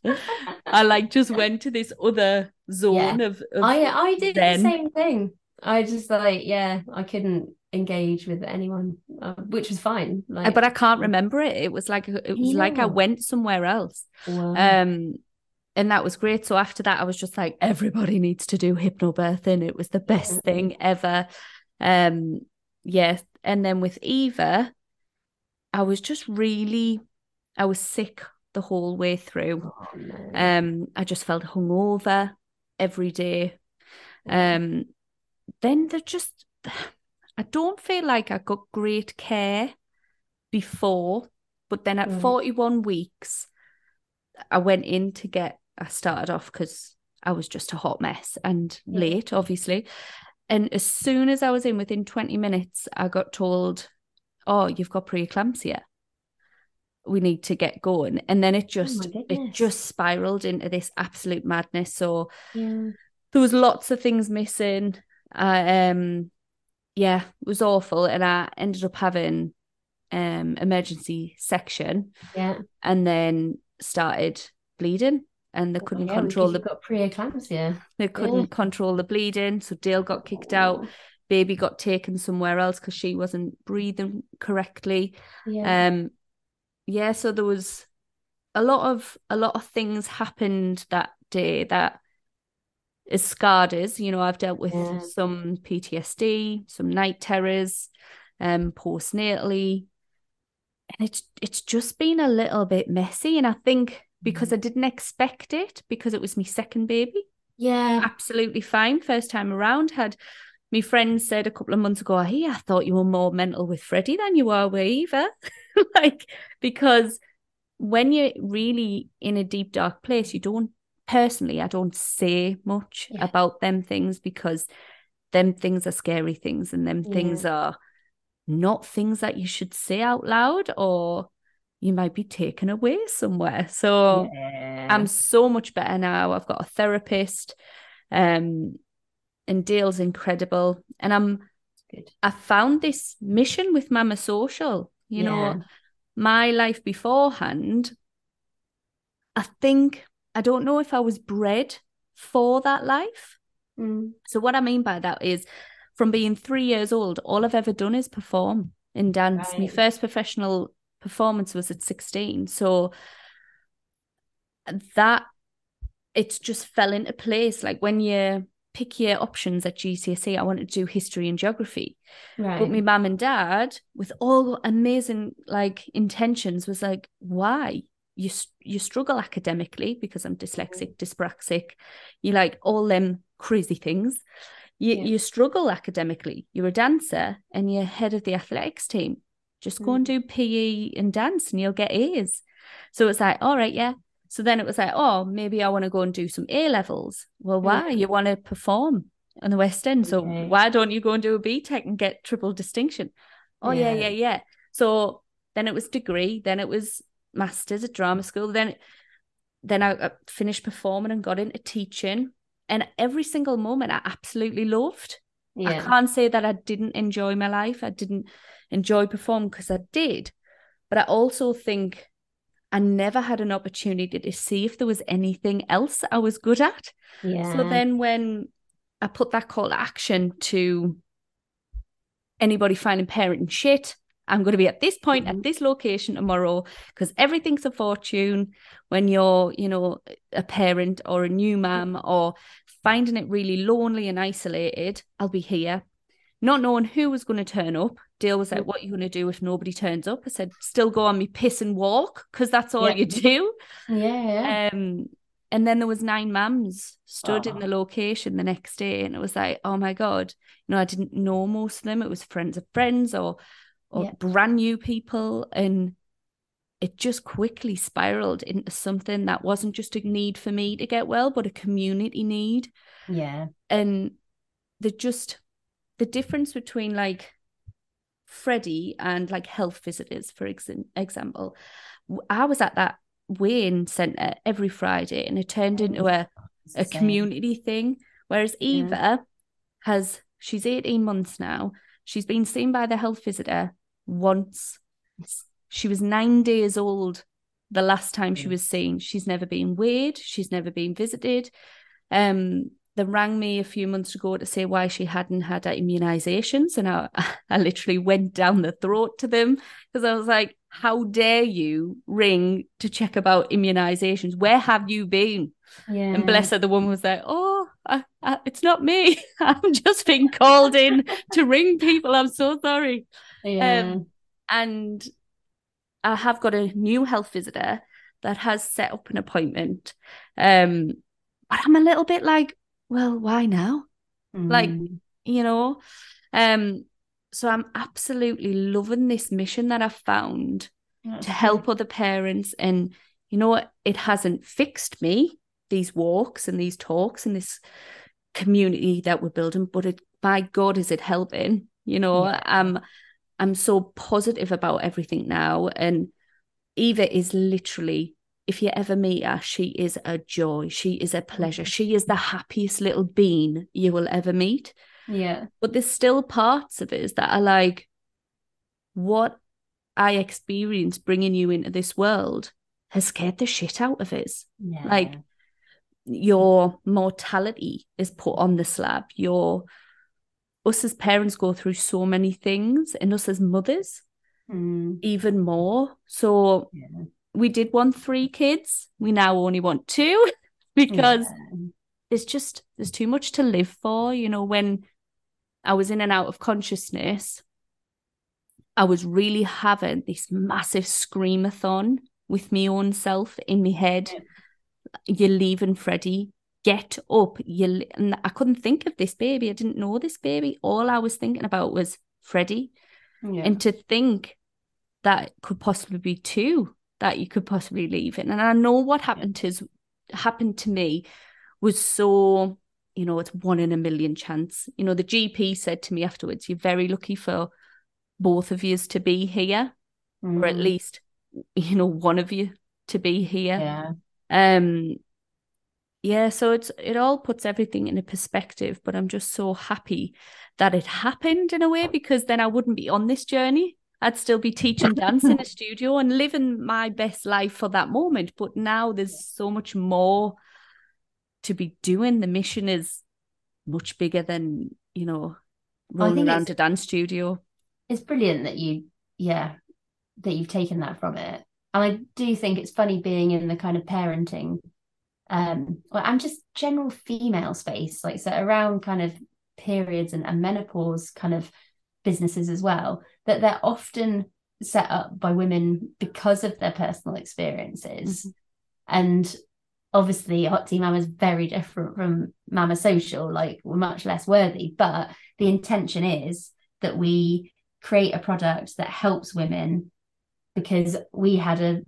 I like just went to this other zone of, of I I did Zen. the same thing. I just like yeah, I couldn't engage with anyone, uh, which was fine. Uh, Like, but I can't remember it. It was like it was like I went somewhere else. wow. Um, and that was great. So after that, I was just like, everybody needs to do hypnobirthing. It was the best Yeah. thing ever. Um, yeah. And then with Eva, I was just really, I was sick the whole way through. Oh, no. Um, I just felt hungover every day. Yeah. Um, then there just, I don't feel like I got great care before, but then at Right. 41 weeks, I went in to get, I started off because I was just a hot mess and Yeah. late, obviously. And as soon as I was in within 20 minutes, I got told, Oh, you've got preeclampsia. We need to get going. And then it just, it Oh goodness. just spiraled into this absolute madness. So, yeah. there was lots of things missing. I, um, yeah, it was awful, and I ended up having um emergency section, Yeah. and then started bleeding, and they couldn't Oh, Yeah, control the got preeclampsia. they couldn't control the bleeding, so Dale got kicked out. Baby got taken somewhere else because she wasn't breathing correctly. Yeah. Um, yeah, so there was a lot of a lot of things happened that day that is scarred us. You know, I've dealt with Yeah. some PTSD, some night terrors, um, postnatally, and it's it's just been a little bit messy. And I think because I didn't expect it, because it was my second baby, yeah. absolutely fine first time around. Had my friend said a couple of months ago, hey, I thought you were more mental with Freddie than you are with Eva. like, because when you're really in a deep, dark place, you don't, personally, I don't say much Yeah. about them things because them things are scary things and them things are not things that you should say out loud or you might be taken away somewhere. So, Yeah. I'm so much better now. I've got a therapist, um, and Dale's incredible. And I'm good. I found this mission with Mamma Social. You Yeah. know, my life beforehand, I think I don't know if I was bred for that life. Mm. So what I mean by that is from being three years old, all I've ever done is perform in dance. My first professional performance was at 16. So that it's just fell into place. Like when you pick your options at GCSE, I wanted to do history and geography. Right. But my mum and dad, with all amazing like intentions, was like, why? You you struggle academically because I'm mm-hmm. dyslexic, dyspraxic, you like all them crazy things. You Yeah. you struggle academically. You're a dancer and you're head of the athletics team. Just go and mm-hmm. do PE and dance and you'll get A's. So it's like, all right, yeah. So then it was like, oh, maybe I want to go and do some A levels. Well, why? Yeah. You want to perform on the West End. So Okay. why don't you go and do a BTEC and get triple distinction? Oh, yeah, Yeah. yeah, yeah. So then it was degree, then it was masters at drama school. Then then I finished performing and got into teaching. And every single moment I absolutely loved. I can't say that I didn't enjoy my life. I didn't enjoy performing because I did. But I also think I never had an opportunity to see if there was anything else I was good at. Yeah. So then when I put that call to action to anybody finding parenting shit. I'm going to be at this point Mm-hmm. at this location tomorrow because everything's a fortune when you're, you know, a parent or a new mum or finding it really lonely and isolated. I'll be here. Not knowing who was going to turn up. Dale was like, Mm. What are you going to do if nobody turns up? I said, Still go on me piss and walk because that's all Yeah. you do. Yeah. Um, and then there was nine mums stood in the location the next day, and it was like, oh my god, you know, I didn't know most of them. It was friends of friends or or Yeah. brand new people, and it just quickly spiraled into something that wasn't just a need for me to get well, but a community need. yeah. And the just the difference between like Freddie and like health visitors, for ex- example, i was at that weighing centre every Friday, and it turned into a a community thing. Whereas Yeah. Eva has, she's 18 months now. She's been seen by the health visitor once. She was nine days old the last time she was seen. She's never been weighed. She's never been visited. Um, they rang me a few months ago to say why she hadn't had her immunizations, and I, I literally went down the throat to them because I was like, "How dare you ring to check about immunizations? Where have you been?" Yeah. And bless her, the woman was like, "Oh, I, I, it's not me. I'm just being called in to ring people. I'm so sorry." Yeah. Um, and I have got a new health visitor that has set up an appointment. Um, but I'm a little bit like, well, why now? like, Mm. You know? Um, so I'm absolutely loving this mission that I've found That's to help other parents. And you know what? It hasn't fixed me, these walks and these talks and this community that we're building, but it by God is it helping. You know, Yeah. I'm I'm so positive about everything now. And Eva is literally, if you ever meet her, she is a joy. She is a pleasure. Mm-hmm. She is the happiest little being you will ever meet. Yeah. But there's still parts of us that are like, what I experienced bringing you into this world has scared the shit out of us. Yeah. Like, your mortality is put on the slab. Your us as parents go through so many things, and us as mothers Mm. even more. So Yeah. we did want three kids. We now only want two because Yeah. there's just there's too much to live for. You know, when I was in and out of consciousness, I was really having this massive screamathon with my own self in my head. You're leaving Freddie. Get up. You and I couldn't think of this baby. I didn't know this baby. All I was thinking about was Freddie. Yeah. And to think that could possibly be two that you could possibly leave in. And I know what happened to happened to me was so, you know, it's one in a million chance. You know, the GP said to me afterwards, you're very lucky for both of yous to be here, or at Mm. least, you know, one of you to be here. Yeah. Um yeah, so it's it all puts everything in a perspective, but I'm just so happy that it happened in a way because then I wouldn't be on this journey. I'd still be teaching dance in a studio and living my best life for that moment. But now there's so much more to be doing. The mission is much bigger than, you know, rolling around a dance studio. It's brilliant that you, yeah, that you've taken that from it. And I do think it's funny being in the kind of parenting, um, well, and just general female space, like so around kind of periods and, and menopause kind of businesses as well, that they're often set up by women because of their personal experiences. Mhm. And obviously, Hot Tea Mama is very different from Mamma Social, like we're much less worthy, but the intention is that we create a product that helps women because we had a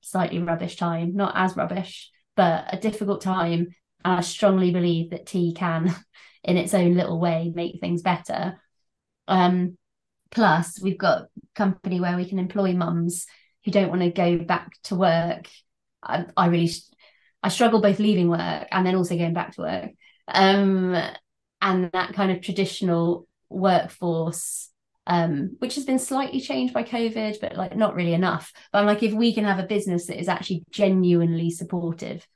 slightly rubbish time, not as rubbish, but a difficult time. And I strongly believe that tea can, in its own little way, make things better. Um, plus, we've got company where we can employ mums who don't want to go back to work. I, I really, I struggle both leaving work and then also going back to work. Um, and that kind of traditional workforce um, which has been slightly changed by COVID, but like not really enough. But I'm like, if we can have a business that is actually genuinely supportive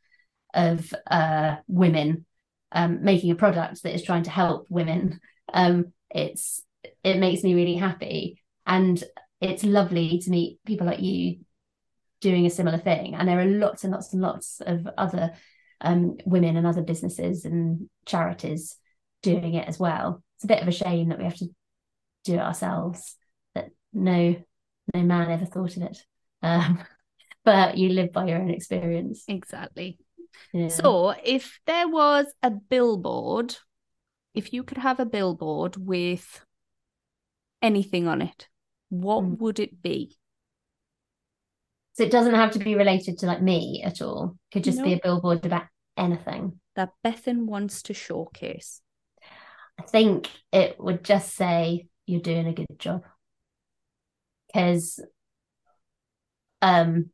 of uh, women um, making a product that is trying to help women. Um, it's it makes me really happy, and it's lovely to meet people like you doing a similar thing. And there are lots and lots and lots of other um, women and other businesses and charities doing it as well. It's a bit of a shame that we have to do it ourselves. That no no man ever thought of it. Um, but you live by your own experience. Exactly. Yeah. So, if there was a billboard, if you could have a billboard with anything on it, what mm. would it be? So it doesn't have to be related to like me at all. It could just nope. be a billboard about anything that Bethan wants to showcase. I think it would just say you're doing a good job. Because um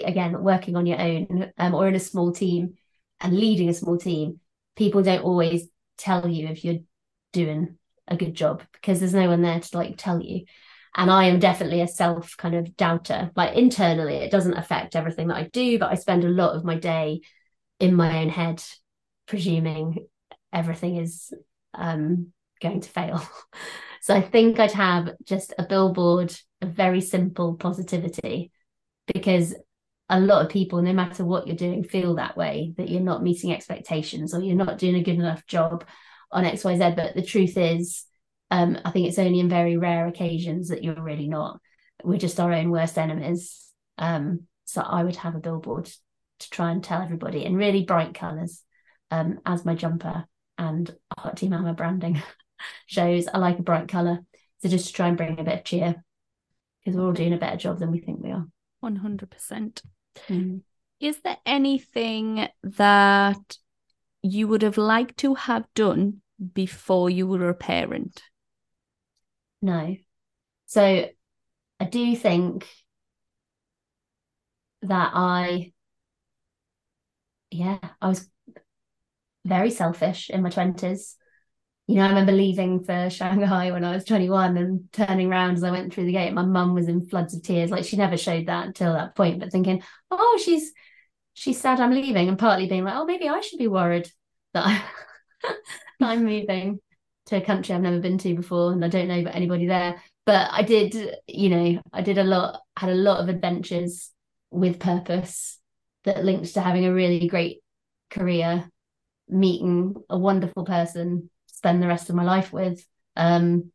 again working on your own um, or in a small team and leading a small team people don't always tell you if you're doing a good job because there's no one there to like tell you and i am definitely a self kind of doubter like internally it doesn't affect everything that i do but i spend a lot of my day in my own head presuming everything is um, going to fail so i think i'd have just a billboard of very simple positivity because a lot of people, no matter what you're doing, feel that way that you're not meeting expectations or you're not doing a good enough job on XYZ. But the truth is, um, I think it's only in very rare occasions that you're really not. We're just our own worst enemies. Um, so I would have a billboard to try and tell everybody in really bright colours um, as my jumper and Hot Tea Mama branding shows. I like a bright colour. So just to try and bring a bit of cheer because we're all doing a better job than we think we are. 100%. Mm. Is there anything that you would have liked to have done before you were a parent? No. So I do think that I, yeah, I was very selfish in my 20s you know, I remember leaving for Shanghai when I was 21 and turning around as I went through the gate. My mum was in floods of tears. Like she never showed that until that point, but thinking, oh, she's she's sad I'm leaving, and partly being like, oh, maybe I should be worried that, I, that I'm moving to a country I've never been to before and I don't know about anybody there. But I did, you know, I did a lot, had a lot of adventures with purpose that linked to having a really great career, meeting a wonderful person spend the rest of my life with um,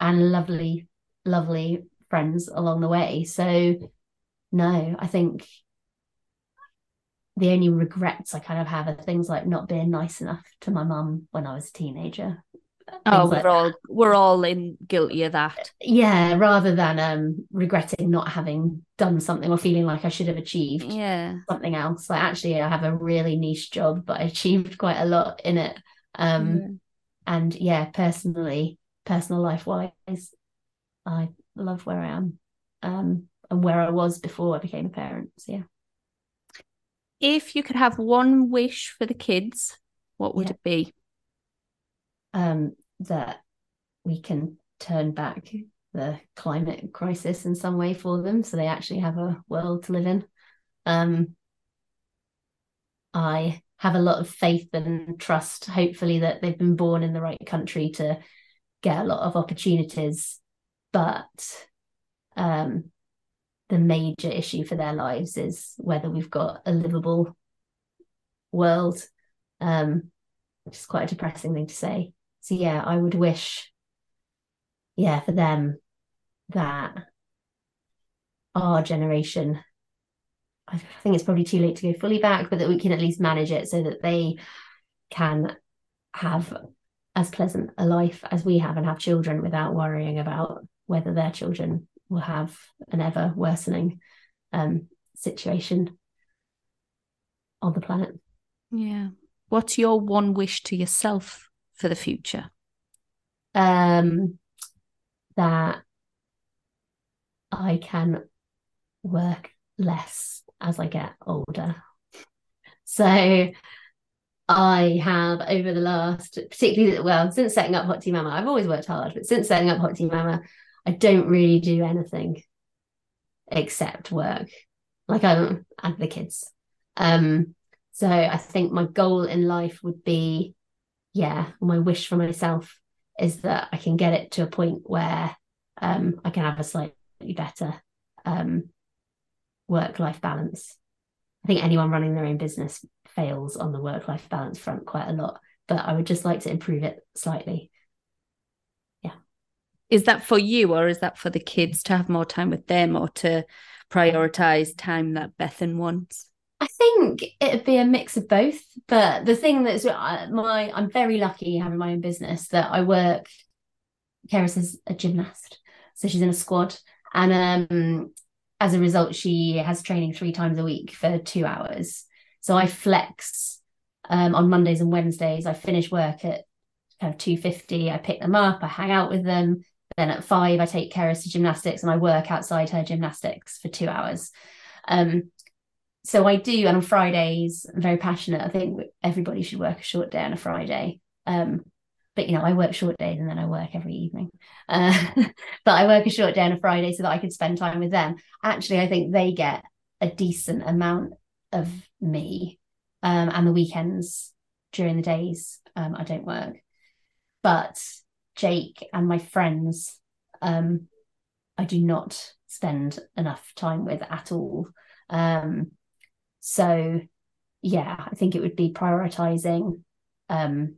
and lovely lovely friends along the way. So no i think the only regrets i kind of have are things like not being nice enough to my mum when i was a teenager. Oh we're all we're all in guilty of that. Yeah rather than um regretting not having done something or feeling like i should have achieved yeah. something else. Like actually i have a really niche job but i achieved quite a lot in it. Um and yeah personally personal life wise i love where i am um and where i was before i became a parent. So yeah. If you could have one wish for the kids what would yeah. it be? Um that we can turn back the climate crisis in some way for them so they actually have a world to live in. Um i have a lot of faith and trust, hopefully, that they've been born in the right country to get a lot of opportunities. But um, the major issue for their lives is whether we've got a livable world, um, which is quite a depressing thing to say. So, yeah, I would wish, yeah, for them that our generation I think it's probably too late to go fully back, but that we can at least manage it so that they can have as pleasant a life as we have and have children without worrying about whether their children will have an ever worsening um, situation on the planet. Yeah. What's your one wish to yourself for the future? Um, that I can work less as I get older. So I have over the last, particularly well, since setting up Hot Tea Mama, I've always worked hard, but since setting up Hot Tea Mama, I don't really do anything except work. Like I'm and the kids. Um, So I think my goal in life would be, yeah, my wish for myself is that I can get it to a point where um, I can have a slightly better um, work life balance. I think anyone running their own business fails on the work life balance front quite a lot, but I would just like to improve it slightly. Yeah. Is that for you or is that for the kids to have more time with them or to prioritize time that Bethan wants? I think it'd be a mix of both. But the thing that's uh, my, I'm very lucky having my own business that I work. Keris is a gymnast, so she's in a squad, and um, as a result, she has training three times a week for two hours. So I flex um, on Mondays and Wednesdays. I finish work at kind of two fifty. I pick them up. I hang out with them. Then at five, I take Keris to gymnastics and I work outside her gymnastics for two hours. Um, so I do, and on Fridays, I'm very passionate. I think everybody should work a short day on a Friday. Um, but you know, I work short days and then I work every evening. Uh, but I work a short day on a Friday so that I can spend time with them. Actually, I think they get a decent amount of me, um, and the weekends during the days um, I don't work. But Jake and my friends, um, I do not spend enough time with at all. Um, so, yeah, I think it would be prioritizing um,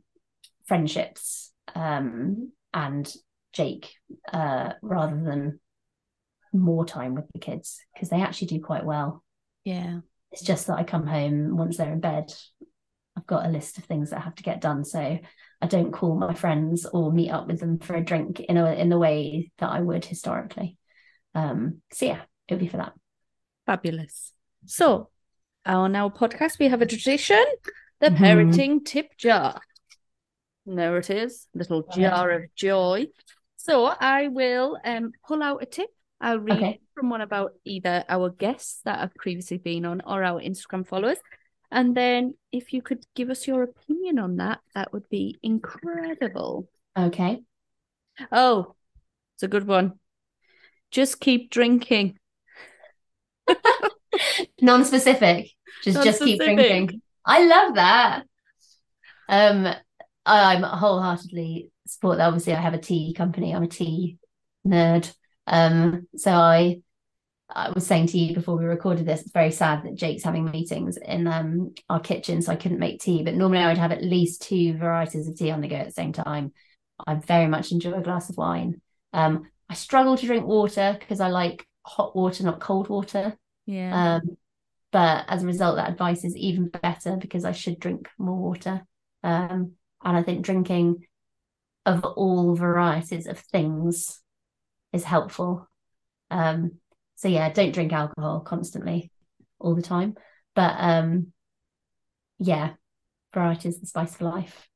friendships um, and Jake uh, rather than more time with the kids because they actually do quite well. Yeah. It's just that I come home once they're in bed. I've got a list of things that have to get done. So I don't call my friends or meet up with them for a drink in a in the way that I would historically. Um, so yeah, it would be for that. Fabulous. So on our podcast, we have a tradition the mm-hmm. parenting tip jar. There it is, little jar of joy. So I will um, pull out a tip. I'll read okay. from one about either our guests that have previously been on or our Instagram followers. And then if you could give us your opinion on that, that would be incredible. Okay. Oh, it's a good one. Just keep drinking. non-specific just just keep drinking i love that um i'm wholeheartedly support that obviously i have a tea company i'm a tea nerd um so i I was saying to you before we recorded this, it's very sad that Jake's having meetings in um, our kitchen, so I couldn't make tea. But normally I would have at least two varieties of tea on the go at the same time. I very much enjoy a glass of wine. Um, I struggle to drink water because I like hot water, not cold water. Yeah. Um, but as a result, that advice is even better because I should drink more water. Um, and I think drinking of all varieties of things is helpful. Um, so yeah, don't drink alcohol constantly all the time. But um, yeah, variety is the spice of life.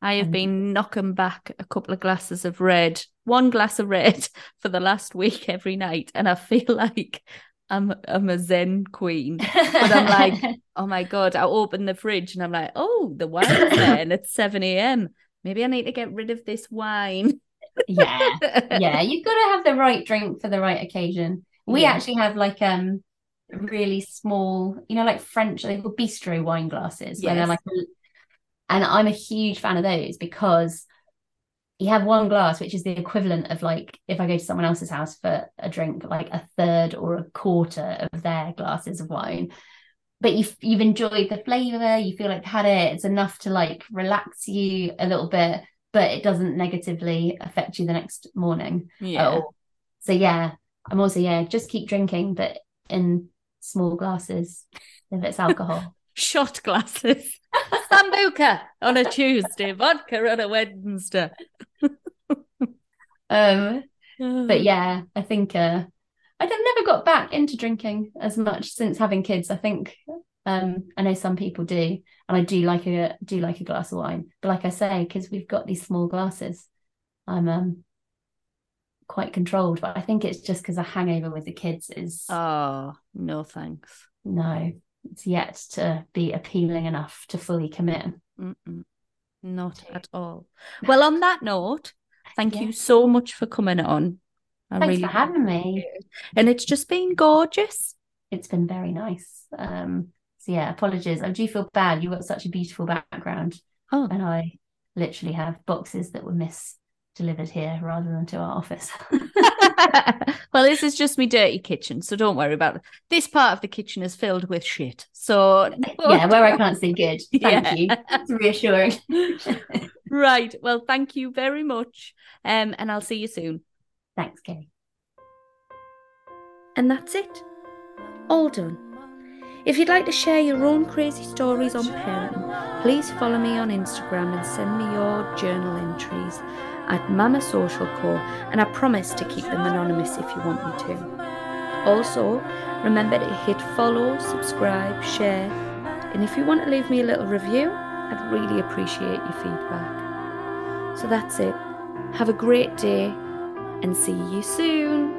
I have been knocking back a couple of glasses of red, one glass of red for the last week every night. And I feel like I'm I'm a Zen queen. But I'm like, oh my God, I open the fridge and I'm like, oh, the wine's there and it's 7 a.m. Maybe I need to get rid of this wine. yeah. Yeah. You've got to have the right drink for the right occasion. We yeah. actually have like um really small, you know, like French, they call bistro wine glasses. Yes. Where they're like and I'm a huge fan of those because you have one glass, which is the equivalent of like if I go to someone else's house for a drink, like a third or a quarter of their glasses of wine. But you've you've enjoyed the flavor, you feel like had it, it's enough to like relax you a little bit, but it doesn't negatively affect you the next morning. Yeah. So yeah, I'm also yeah, just keep drinking, but in small glasses if it's alcohol. Shot glasses. Sambuca on a Tuesday, vodka on a Wednesday. um, but yeah, I think uh, I've never got back into drinking as much since having kids. I think um, I know some people do, and I do like a do like a glass of wine. But like I say, because we've got these small glasses, I'm um quite controlled. But I think it's just because a hangover with the kids is oh no thanks. No, it's yet to be appealing enough to fully commit. Mm-mm. Not at all. Well, on that note, thank yeah. you so much for coming on. I Thanks really for having me. And it's just been gorgeous. It's been very nice. Um, So yeah, apologies. I do feel bad. You've got such a beautiful background. Oh. And I literally have boxes that were miss delivered here rather than to our office. well, this is just me dirty kitchen, so don't worry about it. This part of the kitchen is filled with shit. So yeah, where I can't see good. Thank Yeah. you. That's reassuring. right. Well, thank you very much. Um, and I'll see you soon. Thanks, Kay. And that's it. All done. If you'd like to share your own crazy stories on parenting, please follow me on Instagram and send me your journal entries at Mamma Social Co. And I promise to keep them anonymous if you want me to. Also, remember to hit follow, subscribe, share, and if you want to leave me a little review, I'd really appreciate your feedback. So that's it. Have a great day and see you soon.